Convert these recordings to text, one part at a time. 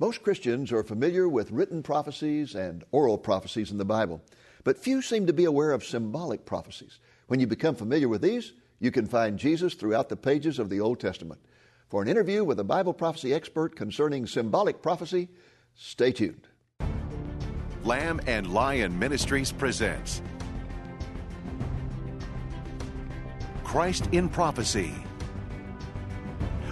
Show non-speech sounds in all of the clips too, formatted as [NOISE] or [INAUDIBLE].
Most Christians are familiar with written prophecies and oral prophecies in the Bible, but few seem to be aware of symbolic prophecies. When you become familiar with these, you can find Jesus throughout the pages of the Old Testament. For an interview with a Bible prophecy expert concerning symbolic prophecy, stay tuned. Lamb and Lion Ministries presents Christ in Prophecy,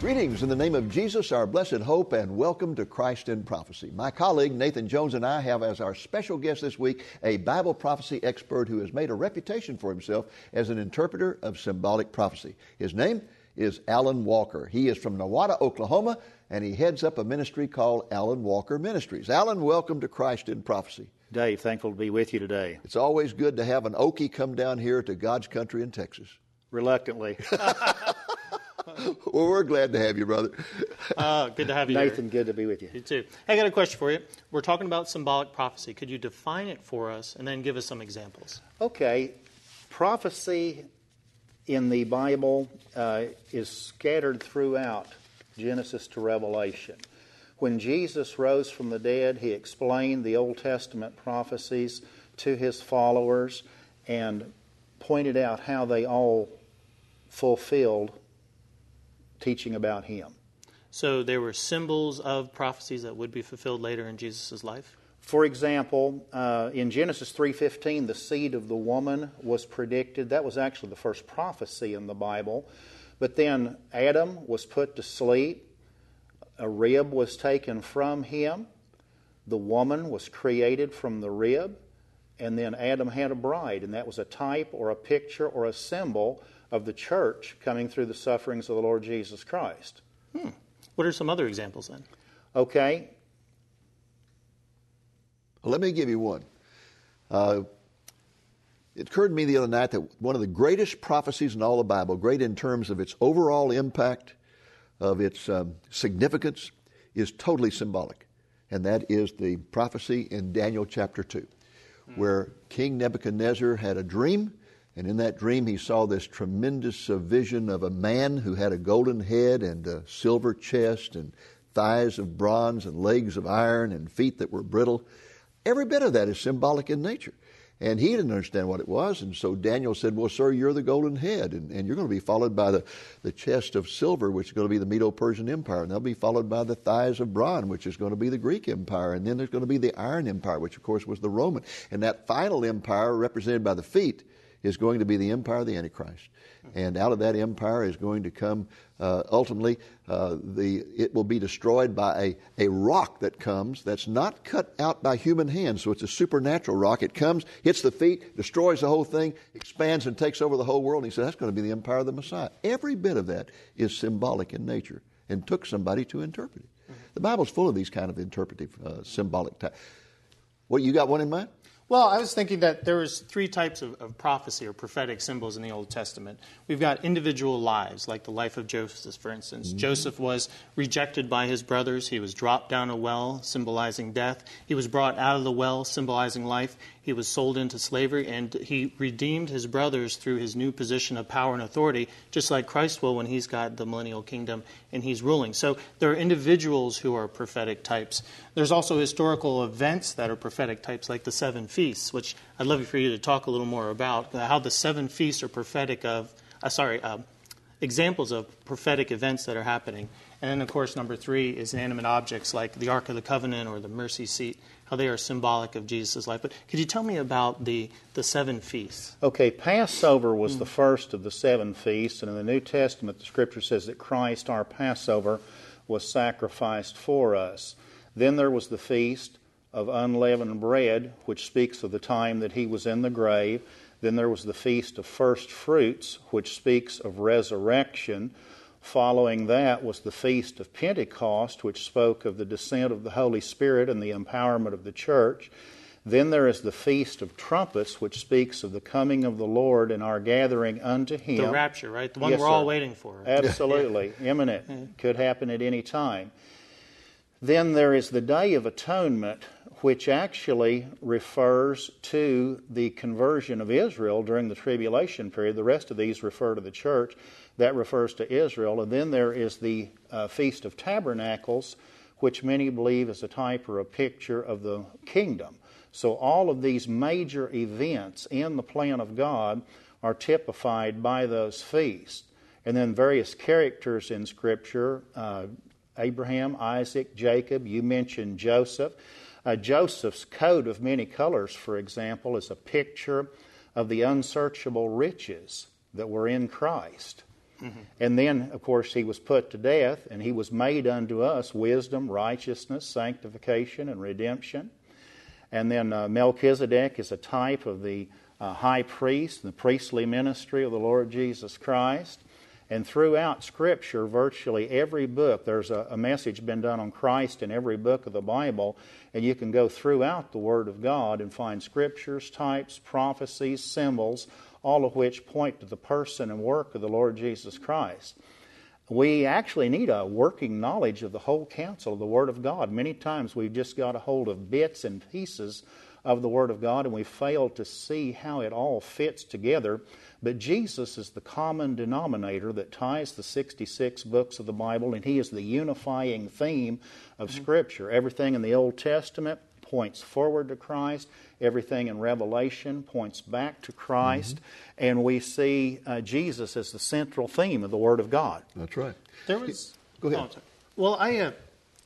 Greetings in the name of Jesus, our blessed hope, and welcome to Christ in Prophecy. My colleague Nathan Jones and I have as our special guest this week a Bible prophecy expert who has made a reputation for himself as an interpreter of symbolic prophecy. His name is Alan Walker. He is from Nowata, Oklahoma, and he heads up a ministry called Alan Walker Ministries. Alan, welcome to Christ in Prophecy. Dave, thankful to be with you today. It's always good to have an Okie come down here to God's country in Texas. Reluctantly. [LAUGHS] [LAUGHS] well, we're glad to have you, brother. Uh, good to have you. Nathan, here. good to be with you. You too. Hey, I got a question for you. We're talking about symbolic prophecy. Could you define it for us and then give us some examples? Okay. Prophecy in the Bible uh, is scattered throughout Genesis to Revelation. When Jesus rose from the dead, he explained the Old Testament prophecies to his followers and pointed out how they all fulfilled teaching about him. So there were symbols of prophecies that would be fulfilled later in Jesus' life? For example, uh, in Genesis 3:15, the seed of the woman was predicted. That was actually the first prophecy in the Bible. But then Adam was put to sleep. A rib was taken from him. The woman was created from the rib. And then Adam had a bride, and that was a type or a picture or a symbol of the church coming through the sufferings of the Lord Jesus Christ. Hmm. What are some other examples then? Okay. Let me give you one. Uh, it occurred to me the other night that one of the greatest prophecies in all the Bible, great in terms of its overall impact, of its um, significance, is totally symbolic. And that is the prophecy in Daniel chapter 2, where King Nebuchadnezzar had a dream and in that dream, he saw this tremendous uh, vision of a man who had a golden head and a silver chest and thighs of bronze and legs of iron and feet that were brittle. Every bit of that is symbolic in nature. And he didn't understand what it was. And so Daniel said, Well, sir, you're the golden head. And, and you're going to be followed by the, the chest of silver, which is going to be the Medo Persian Empire. And they'll be followed by the thighs of bronze, which is going to be the Greek Empire. And then there's going to be the Iron Empire, which, of course, was the Roman. And that final empire, represented by the feet, is going to be the empire of the Antichrist. And out of that empire is going to come uh, ultimately uh, the it will be destroyed by a, a rock that comes that's not cut out by human hands. So it's a supernatural rock. It comes, hits the feet, destroys the whole thing, expands and takes over the whole world. And he said that's going to be the empire of the Messiah. Every bit of that is symbolic in nature and took somebody to interpret it. The Bible's full of these kind of interpretive, uh, symbolic type. What you got one in mind? Well, I was thinking that there was three types of, of, prophecy or prophetic symbols in the Old Testament. We've got individual lives, like the life of Joseph, for instance. Mm-hmm. Joseph was rejected by his brothers. He was dropped down a well, symbolizing death. He was brought out of the well, symbolizing life. He was sold into slavery, and he redeemed his brothers through his new position of power and authority, just like Christ will when he's got the millennial kingdom and he's ruling. So there are individuals who are prophetic types. There's also historical events that are prophetic types, like the seven feasts, which I'd love for you to talk a little more about how the seven feasts are prophetic of, uh, sorry, uh, examples of prophetic events that are happening. And then, of course, number three is inanimate objects like the Ark of the Covenant or the mercy seat, how they are symbolic of Jesus' life. But could you tell me about the, the seven feasts? Okay, Passover was mm the first of the seven feasts, and in the New Testament, the scripture says that Christ, our Passover, was sacrificed for us. Then there was the feast of unleavened bread, which speaks of the time that he was in the grave. Then there was the feast of first fruits, which speaks of resurrection. Following that was the Feast of Pentecost, which spoke of the descent of the Holy Spirit and the empowerment of the church. Then there is the Feast of Trumpets, which speaks of the coming of the Lord and our gathering unto Him. The rapture, right? The one Yes, we're all waiting for. [LAUGHS] Absolutely. Imminent. Could happen at any time. Then there is the Day of Atonement, which actually refers to the conversion of Israel during the tribulation period. The rest of these refer to the church. That refers to Israel. And then there is the uh, Feast of Tabernacles, which many believe is a type or a picture of the kingdom. So all of these major events in the plan of God are typified by those feasts. And then various characters in Scripture uh, Abraham, Isaac, Jacob, you mentioned Joseph. Uh, Joseph's coat of many colors, for example, is a picture of the unsearchable riches that were in Christ. And then, of course, he was put to death, and he was made unto us wisdom, righteousness, sanctification, and redemption. And then uh, Melchizedek is a type of the uh, high priest, the priestly ministry of the Lord Jesus Christ. And throughout Scripture, virtually every book, there's a, a message been done on Christ in every book of the Bible, and you can go throughout the Word of God and find scriptures, types, prophecies, symbols, all of which point to the person and work of the Lord Jesus Christ. We actually need a working knowledge of the whole counsel of the Word of God. Many times we've just got a hold of bits and pieces of the Word of God and we fail to see how it all fits together. But Jesus is the common denominator that ties the 66 books of the Bible, and He is the unifying theme of mm-hmm. Scripture. Everything in the Old Testament points forward to Christ, everything in Revelation points back to Christ, and we see uh, Jesus as the central theme of the Word of God. That's right. There was. Go ahead. Oh, well, I uh,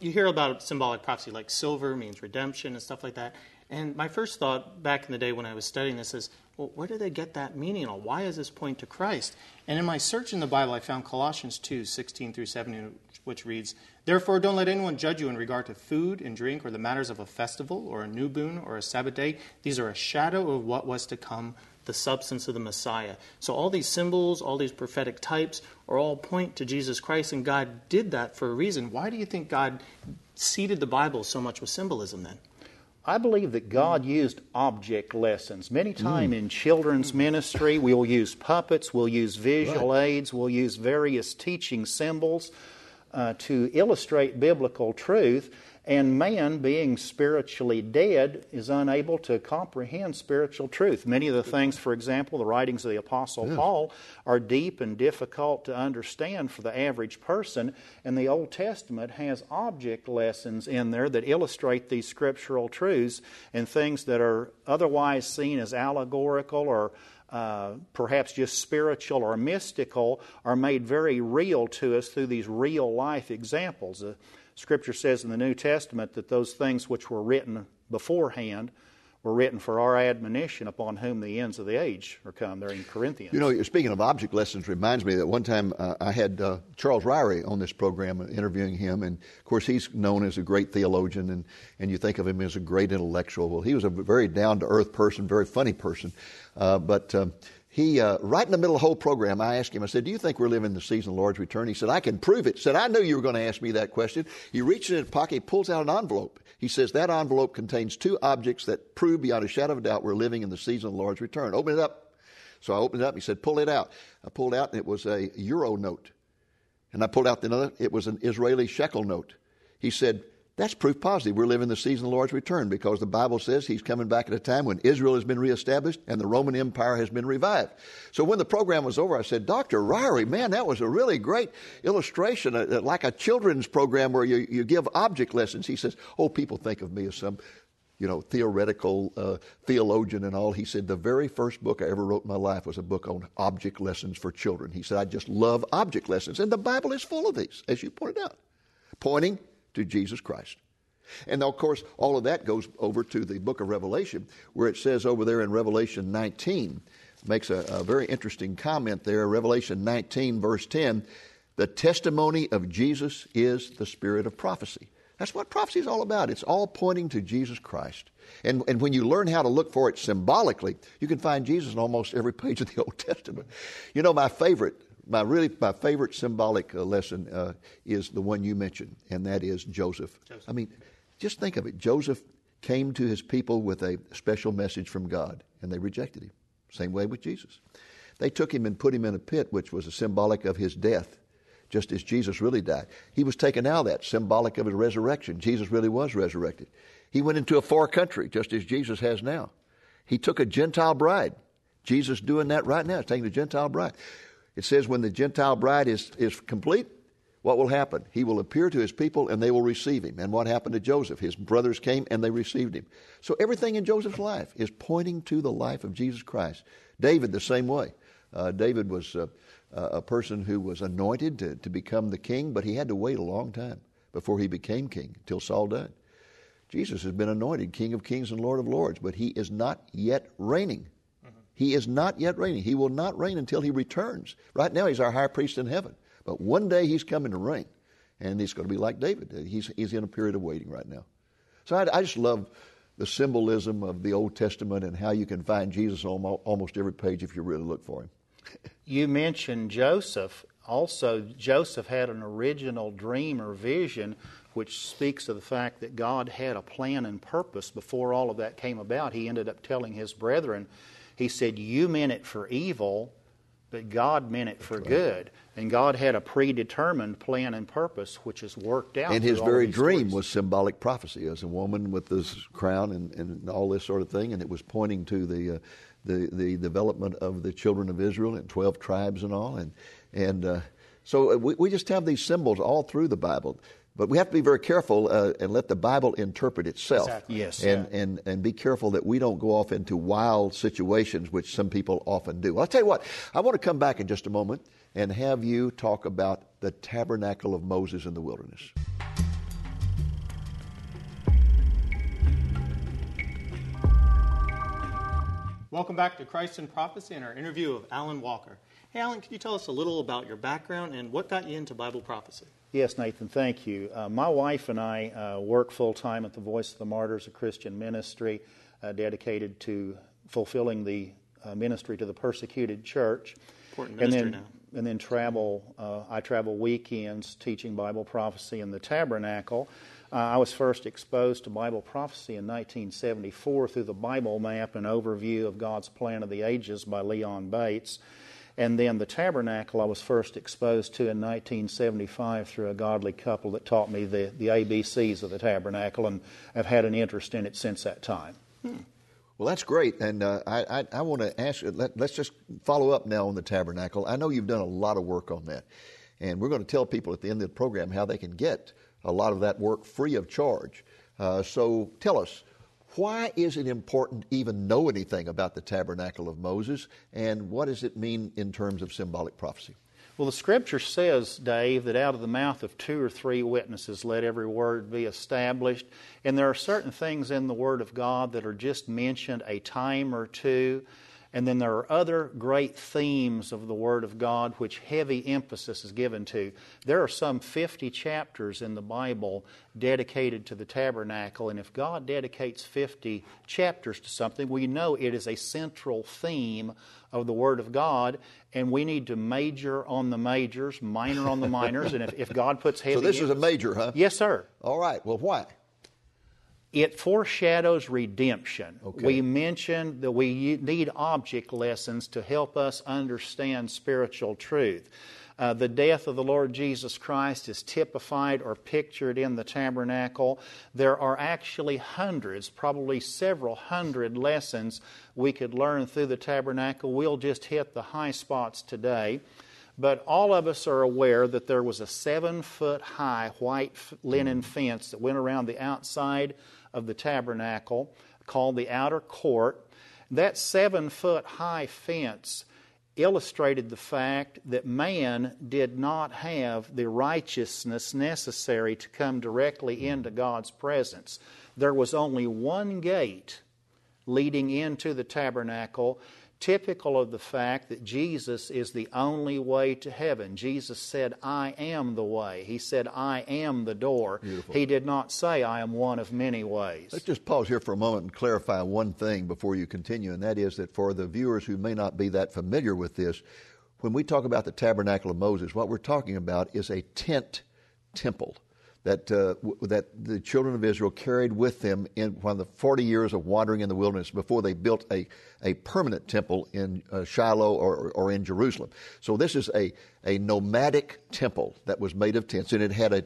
you hear about symbolic prophecy like silver means redemption and stuff like that. And my first thought back in the day when I was studying this is, well, where do they get that meaning? Or why does this point to Christ? And in my search in the Bible, I found Colossians 2, 16 through 17, which reads, Therefore, don't let anyone judge you in regard to food and drink or the matters of a festival or a new moon or a Sabbath day. These are a shadow of what was to come, the substance of the Messiah. So all these symbols, all these prophetic types, are all point to Jesus Christ, and God did that for a reason. Why do you think God seeded the Bible so much with symbolism then? I believe that God used object lessons. Many hmm. time in children's ministry, we'll use puppets, we'll use visual aids, we'll use various teaching symbols uh, to illustrate biblical truth. And man, being spiritually dead, is unable to comprehend spiritual truth. Many of the things, for example, the writings of the Apostle Paul, are deep and difficult to understand for the average person. And the Old Testament has object lessons in there that illustrate these scriptural truths and things that are otherwise seen as allegorical or uh, perhaps just spiritual or mystical are made very real to us through these real life examples. The Scripture says in the New Testament that those things which were written beforehand were written for our admonition upon whom the ends of the age are come. They're in Corinthians. You know, you're speaking of object lessons reminds me that one time uh, I had uh, Charles Ryrie on this program, uh, interviewing him, and of course he's known as a great theologian, and, and you think of him as a great intellectual. Well, he was a very down to earth person, very funny person, uh, but. Um, he, uh, right in the middle of the whole program, I asked him, I said, Do you think we're living in the season of the Lord's return? He said, I can prove it. He said, I knew you were going to ask me that question. He reaches in his pocket, pulls out an envelope. He says, That envelope contains two objects that prove beyond a shadow of a doubt we're living in the season of the Lord's return. Open it up. So I opened it up. He said, Pull it out. I pulled out, and it was a euro note. And I pulled out another, it was an Israeli shekel note. He said, That's proof positive. We're living the season of the Lord's return because the Bible says He's coming back at a time when Israel has been reestablished and the Roman Empire has been revived. So when the program was over, I said, Dr. Ryrie, man, that was a really great illustration, uh, like a children's program where you, you give object lessons. He says, Oh, people think of me as some you know, theoretical uh, theologian and all. He said, The very first book I ever wrote in my life was a book on object lessons for children. He said, I just love object lessons. And the Bible is full of these, as you pointed out, pointing to Jesus Christ. And of course, all of that goes over to the book of Revelation, where it says over there in Revelation 19, makes a, a very interesting comment there. Revelation 19, verse 10 the testimony of Jesus is the spirit of prophecy. That's what prophecy is all about. It's all pointing to Jesus Christ. And, and when you learn how to look for it symbolically, you can find Jesus in almost every page of the [LAUGHS] Old Testament. You know, my favorite, my really my favorite symbolic uh, lesson uh, is the one you mentioned, and that is Joseph. Joseph. I mean, just think of it. Joseph came to his people with a special message from God, and they rejected him. Same way with Jesus. They took him and put him in a pit, which was a symbolic of his death, just as Jesus really died. He was taken out of that, symbolic of his resurrection. Jesus really was resurrected. He went into a far country, just as Jesus has now. He took a Gentile bride. Jesus doing that right now, taking a Gentile bride. It says when the Gentile bride is, is complete, what will happen? He will appear to his people and they will receive him. And what happened to Joseph? His brothers came and they received him. So everything in Joseph's life is pointing to the life of Jesus Christ. David, the same way. Uh, David was uh, a person who was anointed to, to become the king, but he had to wait a long time before he became king, until Saul died. Jesus has been anointed King of Kings and Lord of Lords, but he is not yet reigning. He is not yet reigning. He will not reign until he returns. Right now, he's our high priest in heaven. But one day he's coming to reign, and he's going to be like David. He's, he's in a period of waiting right now. So I, I just love the symbolism of the Old Testament and how you can find Jesus on almost every page if you really look for him. [LAUGHS] you mentioned Joseph. Also, Joseph had an original dream or vision which speaks of the fact that God had a plan and purpose before all of that came about. He ended up telling his brethren, he said, You meant it for evil, but God meant it for good. And God had a predetermined plan and purpose, which is worked out. And his very dream was symbolic prophecy as a woman with this crown and, and all this sort of thing, and it was pointing to the, uh, the, the development of the children of Israel and 12 tribes and all. And, and uh, so we, we just have these symbols all through the Bible. But we have to be very careful uh, and let the Bible interpret itself. Exactly. Yes. And, yeah. and, and be careful that we don't go off into wild situations, which some people often do. I'll tell you what, I want to come back in just a moment and have you talk about the tabernacle of Moses in the wilderness. Welcome back to Christ in Prophecy and our interview of Alan Walker. Hey, Alan, can you tell us a little about your background and what got you into Bible prophecy? Yes, Nathan, thank you. Uh, my wife and I uh, work full time at the Voice of the Martyrs, a Christian ministry uh, dedicated to fulfilling the uh, ministry to the persecuted church. Important ministry and then, now. And then travel. Uh, I travel weekends teaching Bible prophecy in the tabernacle. Uh, I was first exposed to Bible prophecy in 1974 through the Bible map and overview of God's plan of the ages by Leon Bates. And then the tabernacle I was first exposed to in 1975 through a godly couple that taught me the, the ABCs of the tabernacle, and I've had an interest in it since that time. Hmm. Well, that's great. And uh, I, I, I want to ask you, let, us just follow up now on the tabernacle. I know you've done a lot of work on that. And we're going to tell people at the end of the program how they can get a lot of that work free of charge. Uh, so tell us, why is it important even know anything about the tabernacle of Moses, and what does it mean in terms of symbolic prophecy? Well, the scripture says, Dave, that out of the mouth of two or three witnesses let every word be established. And there are certain things in the Word of God that are just mentioned a time or two and then there are other great themes of the Word of God which heavy emphasis is given to. There are some 50 chapters in the Bible dedicated to the tabernacle, and if God dedicates 50 chapters to something, we know it is a central theme of the Word of God, and we need to major on the majors, minor on the minors, and if, if God puts heavy. So this emphasis, is a major, huh? Yes, sir. All right. Well, why? It foreshadows redemption. Okay. We mentioned that we need object lessons to help us understand spiritual truth. Uh, the death of the Lord Jesus Christ is typified or pictured in the tabernacle. There are actually hundreds, probably several hundred lessons we could learn through the tabernacle. We'll just hit the high spots today. But all of us are aware that there was a seven foot high white linen fence that went around the outside of the tabernacle called the outer court. That seven foot high fence illustrated the fact that man did not have the righteousness necessary to come directly into God's presence. There was only one gate leading into the tabernacle, typical of the fact that Jesus is the only way to heaven. Jesus said, I am the way. He said, I am the door. Beautiful. He did not say, I am one of many ways. Let's just pause here for a moment and clarify one thing before you continue, and that is that for the viewers who may not be that familiar with this, when we talk about the tabernacle of Moses, what we're talking about is a tent temple. That, uh, w- that the children of Israel carried with them in one of the 40 years of wandering in the wilderness before they built a, a permanent temple in uh, Shiloh or, or in Jerusalem. So this is a, a nomadic temple that was made of tents, and it had a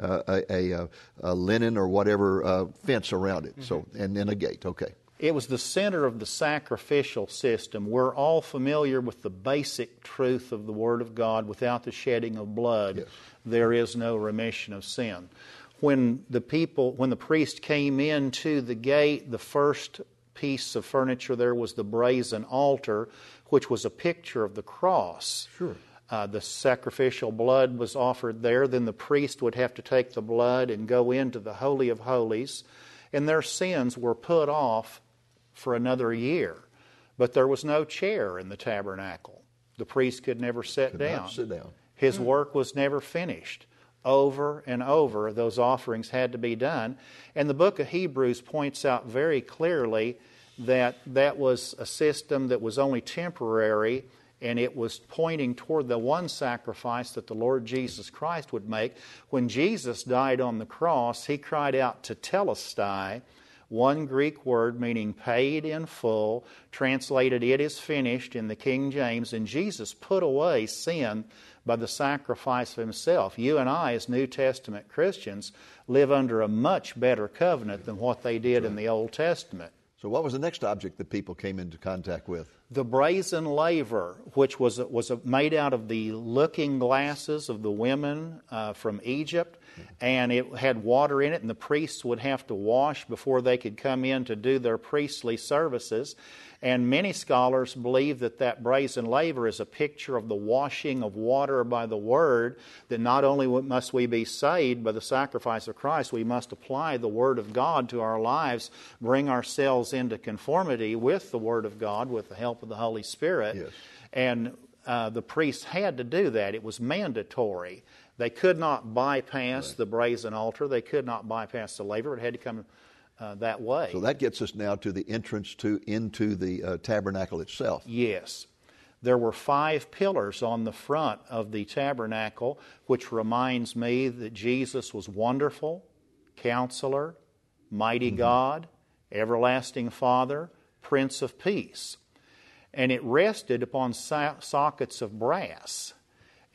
uh, a, a, a, linen or whatever uh, fence around it. Mm-hmm. So and then a gate. Okay. It was the center of the sacrificial system. We're all familiar with the basic truth of the Word of God. Without the shedding of blood, yes. there is no remission of sin. When the people, when the priest came into the gate, the first piece of furniture there was the brazen altar, which was a picture of the cross. Sure. Uh, the sacrificial blood was offered there. Then the priest would have to take the blood and go into the Holy of Holies, and their sins were put off for another year. But there was no chair in the tabernacle. The priest could never sit could down. sit down. His hmm. work was never finished. Over and over, those offerings had to be done. And the book of Hebrews points out very clearly that that was a system that was only temporary and it was pointing toward the one sacrifice that the Lord Jesus Christ would make. When Jesus died on the cross, he cried out tetelestai, one Greek word meaning paid in full, translated it is finished in the King James, and Jesus put away sin by the sacrifice of himself. You and I, as New Testament Christians, live under a much better covenant than what they did in the Old Testament. So, what was the next object that people came into contact with? The brazen laver, which was, was made out of the looking glasses of the women uh, from Egypt, and it had water in it, and the priests would have to wash before they could come in to do their priestly services. And many scholars believe that that brazen laver is a picture of the washing of water by the Word, that not only must we be saved by the sacrifice of Christ, we must apply the Word of God to our lives, bring ourselves into conformity with the Word of God with the help of the Holy Spirit. Yes. And uh, the priests had to do that, it was mandatory. They could not bypass right. the brazen altar. They could not bypass the laver. It had to come uh, that way. So that gets us now to the entrance to into the uh, tabernacle itself. Yes. There were five pillars on the front of the tabernacle, which reminds me that Jesus was wonderful, counselor, mighty mm-hmm. God, everlasting Father, Prince of Peace. And it rested upon so- sockets of brass.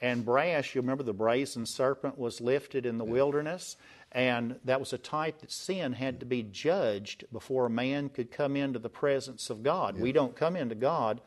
And brass, you remember the brazen serpent was lifted in the wilderness? And that was a type that sin had to be judged before a man could come into the presence of God. Yeah. We don't come into God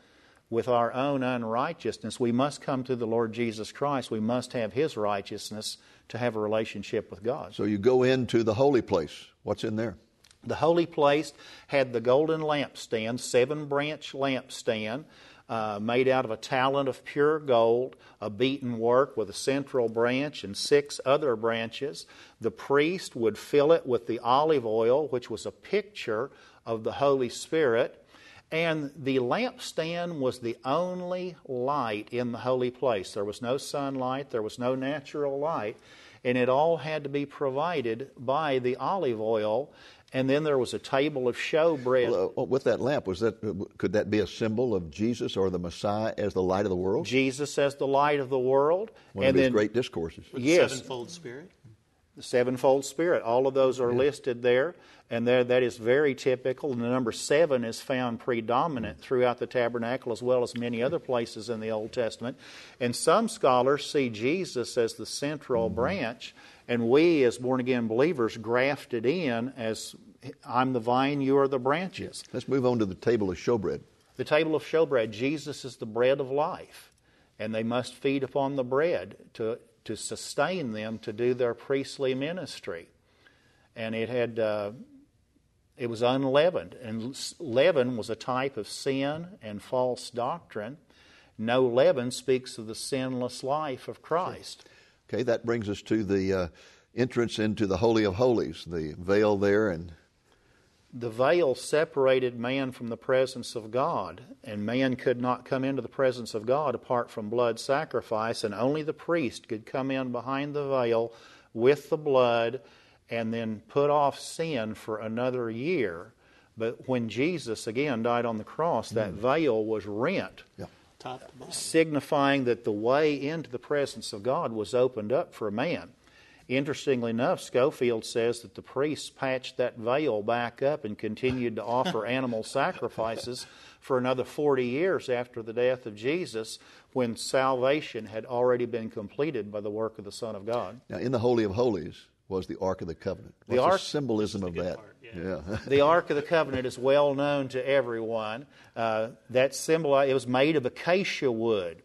with our own unrighteousness. We must come to the Lord Jesus Christ. We must have His righteousness to have a relationship with God. So you go into the holy place. What's in there? The holy place had the golden lampstand, seven branch lampstand uh, made out of a talent of pure gold, a beaten work with a central branch and six other branches. The priest would fill it with the olive oil, which was a picture of the Holy Spirit. And the lampstand was the only light in the holy place. There was no sunlight, there was no natural light, and it all had to be provided by the olive oil. And then there was a table of showbread. Well, uh, with that lamp, was that could that be a symbol of Jesus or the Messiah as the light of the world? Jesus as the light of the world. One and of his then, great discourses. With yes, sevenfold Spirit. The sevenfold Spirit. All of those are yeah. listed there, and there that is very typical. And the number seven is found predominant throughout the tabernacle as well as many other places in the Old Testament. And some scholars see Jesus as the central mm-hmm. branch and we, as born again believers, grafted in as I'm the vine, you are the branches. Let's move on to the table of showbread. The table of showbread. Jesus is the bread of life, and they must feed upon the bread to, to sustain them to do their priestly ministry. And it had. Uh, it was unleavened, and leaven was a type of sin and false doctrine. No leaven speaks of the sinless life of Christ. Okay, that brings us to the uh, entrance into the Holy of Holies, the veil there and the veil separated man from the presence of God, and man could not come into the presence of God apart from blood sacrifice, and only the priest could come in behind the veil with the blood and then put off sin for another year. But when Jesus again died on the cross, that mm. veil was rent. Yeah signifying that the way into the presence of God was opened up for man. Interestingly enough, Scofield says that the priests patched that veil back up and continued to offer [LAUGHS] animal sacrifices for another 40 years after the death of Jesus when salvation had already been completed by the work of the Son of God. Now, in the Holy of Holies was the Ark of the Covenant. What's the, Ark, symbolism of that? Part, yeah. yeah. [LAUGHS] the Ark of the Covenant is well known to everyone. Uh, that symbol, it was made of acacia wood,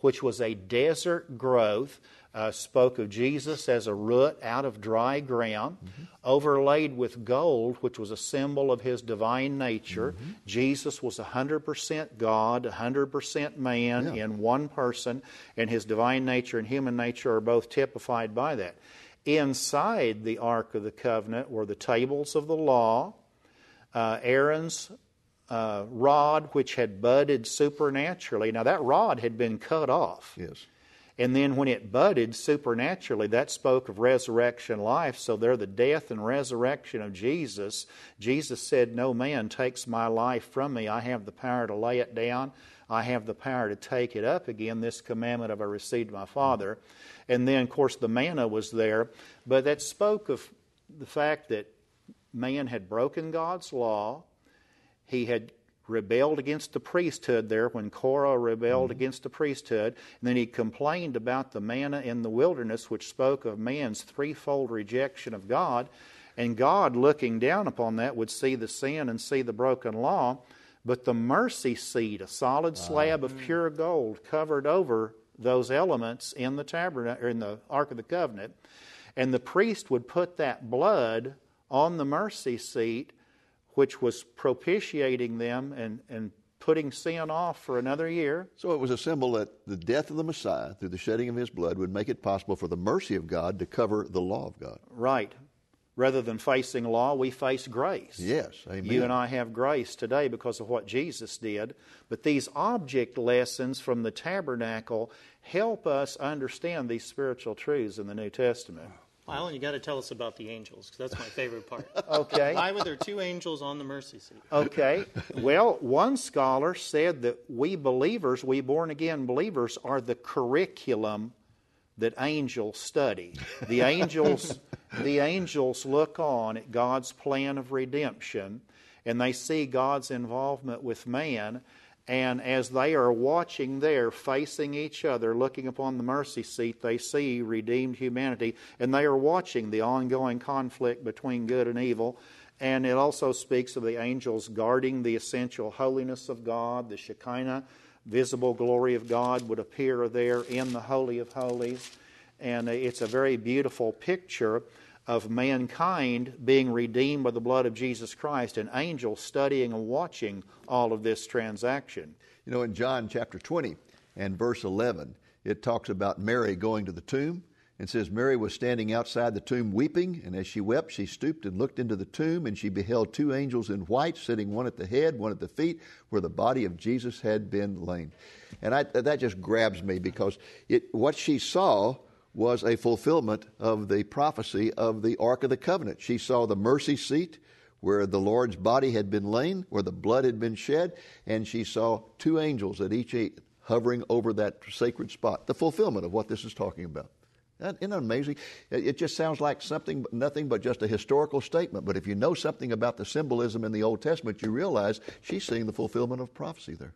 which was a desert growth uh, spoke of Jesus as a root out of dry ground, mm-hmm. overlaid with gold, which was a symbol of his divine nature. Mm-hmm. Jesus was 100% God, 100% man yeah. in one person, and his divine nature and human nature are both typified by that. Inside the Ark of the Covenant were the tables of the law, uh, Aaron's uh, rod, which had budded supernaturally. Now, that rod had been cut off. Yes and then when it budded supernaturally, that spoke of resurrection life. So there, the death and resurrection of Jesus. Jesus said, No man takes my life from me. I have the power to lay it down, I have the power to take it up again. This commandment have I received my Father. And then, of course, the manna was there. But that spoke of the fact that man had broken God's law. He had rebelled against the priesthood there when Korah rebelled mm-hmm. against the priesthood. And then he complained about the manna in the wilderness, which spoke of man's threefold rejection of God. And God, looking down upon that, would see the sin and see the broken law. But the mercy seat, a solid slab of pure gold, covered over those elements in the tabernacle in the Ark of the Covenant. And the priest would put that blood on the mercy seat which was propitiating them and, and putting sin off for another year. So it was a symbol that the death of the Messiah through the shedding of his blood would make it possible for the mercy of God to cover the law of God. Right. Rather than facing law, we face grace. Yes, amen. You and I have grace today because of what Jesus did. But these object lessons from the tabernacle help us understand these spiritual truths in the New Testament. Alan, you got to tell us about the angels because that's my favorite part. [LAUGHS] okay. Why were there two angels on the mercy seat? Okay. Well, one scholar said that we believers, we born again believers, are the curriculum that angels study. The [LAUGHS] angels, the angels look on at God's plan of redemption, and they see God's involvement with man and as they are watching there, facing each other, looking upon the mercy seat, they see redeemed humanity, and they are watching the ongoing conflict between good and evil. And it also speaks of the angels guarding the essential holiness of God. The Shekinah, visible glory of God, would appear there in the Holy of Holies. And it's a very beautiful picture of mankind being redeemed by the blood of Jesus Christ, and angels studying and watching all of this transaction. You know, in John chapter 20 and verse 11, it talks about Mary going to the tomb and says, Mary was standing outside the tomb weeping, and as she wept, she stooped and looked into the tomb, and she beheld two angels in white sitting one at the head, one at the feet, where the body of Jesus had been laid. And I, that just grabs me because it, what she saw was a fulfillment of the prophecy of the Ark of the Covenant. She saw the mercy seat where the Lord's body had been lain, where the blood had been shed, and she saw two angels at each hovering over that sacred spot. The fulfillment of what this is talking about. Isn't that amazing? It just sounds like something, nothing but just a historical statement. But if you know something about the symbolism in the Old Testament, you realize she's seeing the fulfillment of prophecy there.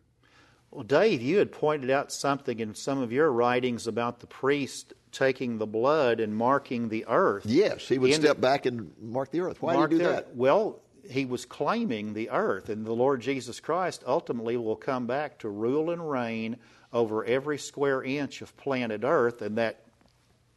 Well, Dave, you had pointed out something in some of your writings about the priest taking the blood and marking the earth. Yes, he would he step back and mark the earth. Why did he do that? Well, he was claiming the earth, and the Lord Jesus Christ ultimately will come back to rule and reign over every square inch of planet earth, and that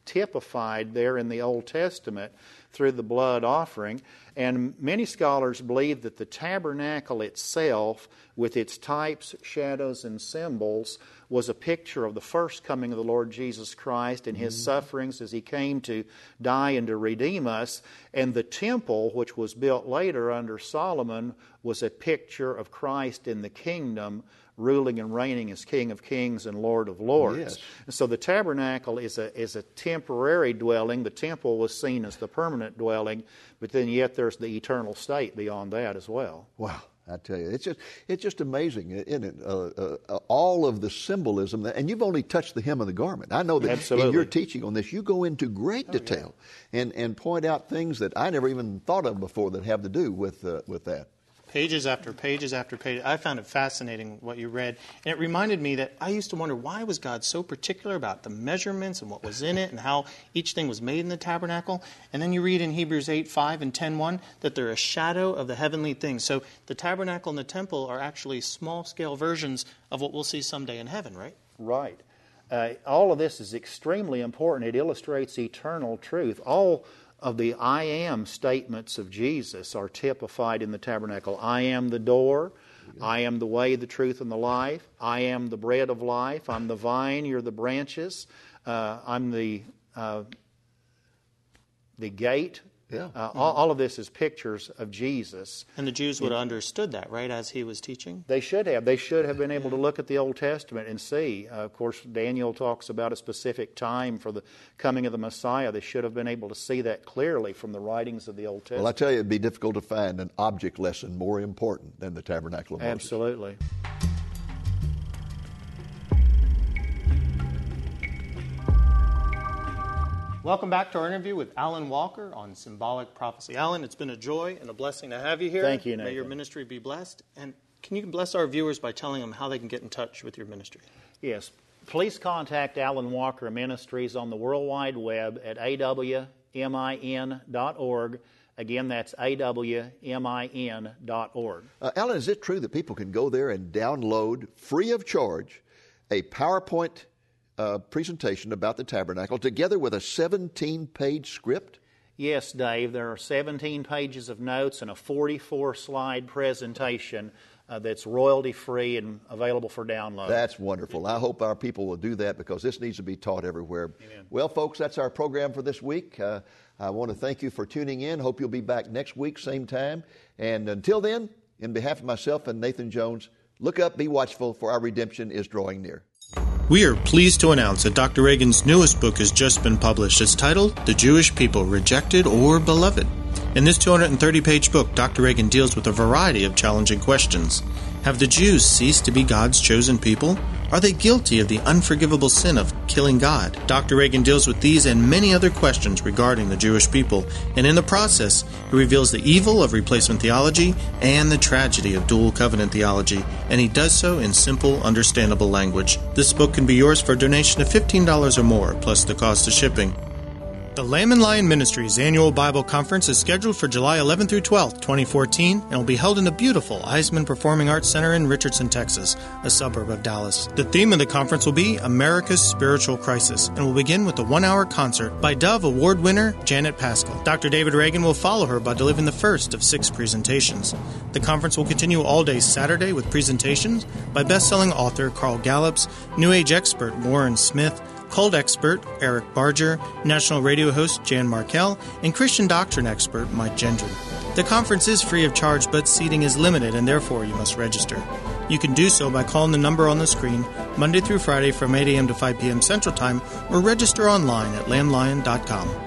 typified there in the Old Testament through the blood offering. And many scholars believe that the tabernacle itself, with its types, shadows, and symbols, was a picture of the first coming of the Lord Jesus Christ and his mm-hmm. sufferings as he came to die and to redeem us. And the temple, which was built later under Solomon, was a picture of Christ in the kingdom ruling and reigning as King of Kings and Lord of Lords. Yes. And so the tabernacle is a, is a temporary dwelling. The temple was seen as the permanent dwelling, but then yet there's the eternal state beyond that as well. Wow. I tell you, it's just it's just amazing, isn't it? Uh, uh, all of the symbolism, that, and you've only touched the hem of the garment. I know that Absolutely. in your teaching on this, you go into great detail and and point out things that I never even thought of before that have to do with uh, with that. Pages after pages after pages. I found it fascinating what you read, and it reminded me that I used to wonder why was God so particular about the measurements and what was in it and how each thing was made in the tabernacle. And then you read in Hebrews 8, 5 and 10, 1 that they're a shadow of the heavenly things. So the tabernacle and the temple are actually small scale versions of what we'll see someday in heaven, right? Right. Uh, all of this is extremely important. It illustrates eternal truth. All of the I am statements of Jesus are typified in the tabernacle. I am the door. I am the way, the truth, and the life. I am the bread of life. I'm the vine. You're the branches. Uh, I'm the uh, the gate. Yeah. Uh, all, all of this is pictures of Jesus. And the Jews would have understood that, right, as he was teaching? They should have. They should have been able to look at the Old Testament and see. Uh, of course, Daniel talks about a specific time for the coming of the Messiah. They should have been able to see that clearly from the writings of the Old Testament. Well, I tell you, it'd be difficult to find an object lesson more important than the tabernacle of Moses. Absolutely. Welcome back to our interview with Alan Walker on symbolic prophecy. Alan, it's been a joy and a blessing to have you here. Thank you, May your ministry be blessed. And can you bless our viewers by telling them how they can get in touch with your ministry? Yes. Please contact Alan Walker Ministries on the World Wide Web at awmin.org. Again, that's awmin.org. Uh, Alan, is it true that people can go there and download free of charge a PowerPoint uh, presentation about the tabernacle together with a 17 page script? Yes, Dave, there are 17 pages of notes and a 44 slide presentation uh, that's royalty free and available for download. That's wonderful. I hope our people will do that because this needs to be taught everywhere. Amen. Well, folks, that's our program for this week. Uh, I want to thank you for tuning in. Hope you'll be back next week, same time. And until then, in behalf of myself and Nathan Jones, look up, be watchful, for our redemption is drawing near. We are pleased to announce that Dr. Reagan's newest book has just been published. It's titled The Jewish People Rejected or Beloved. In this 230 page book, Dr. Reagan deals with a variety of challenging questions. Have the Jews ceased to be God's chosen people? Are they guilty of the unforgivable sin of killing God? Dr. Reagan deals with these and many other questions regarding the Jewish people, and in the process, he reveals the evil of replacement theology and the tragedy of dual covenant theology, and he does so in simple, understandable language. This book can be yours for a donation of $15 or more, plus the cost of shipping. The Lamb and Lion Ministries annual Bible conference is scheduled for July 11 through 12, 2014, and will be held in the beautiful Eisemann Performing Arts Center in Richardson, Texas, a suburb of Dallas. The theme of the conference will be America's Spiritual Crisis, and will begin with a one hour concert by Dove Award winner Janet Paschal. Dr. David Reagan will follow her by delivering the first of six presentations. The conference will continue all day Saturday with presentations by best selling author Carl Gallups, New Age expert Warren Smith, Cold expert Eric Barger, national radio host Jan Markell, and Christian doctrine expert Mike Gendron. The conference is free of charge, but seating is limited and therefore you must register. You can do so by calling the number on the screen Monday through Friday from 8 a.m. to 5 p.m. Central Time or register online at lamblion.com.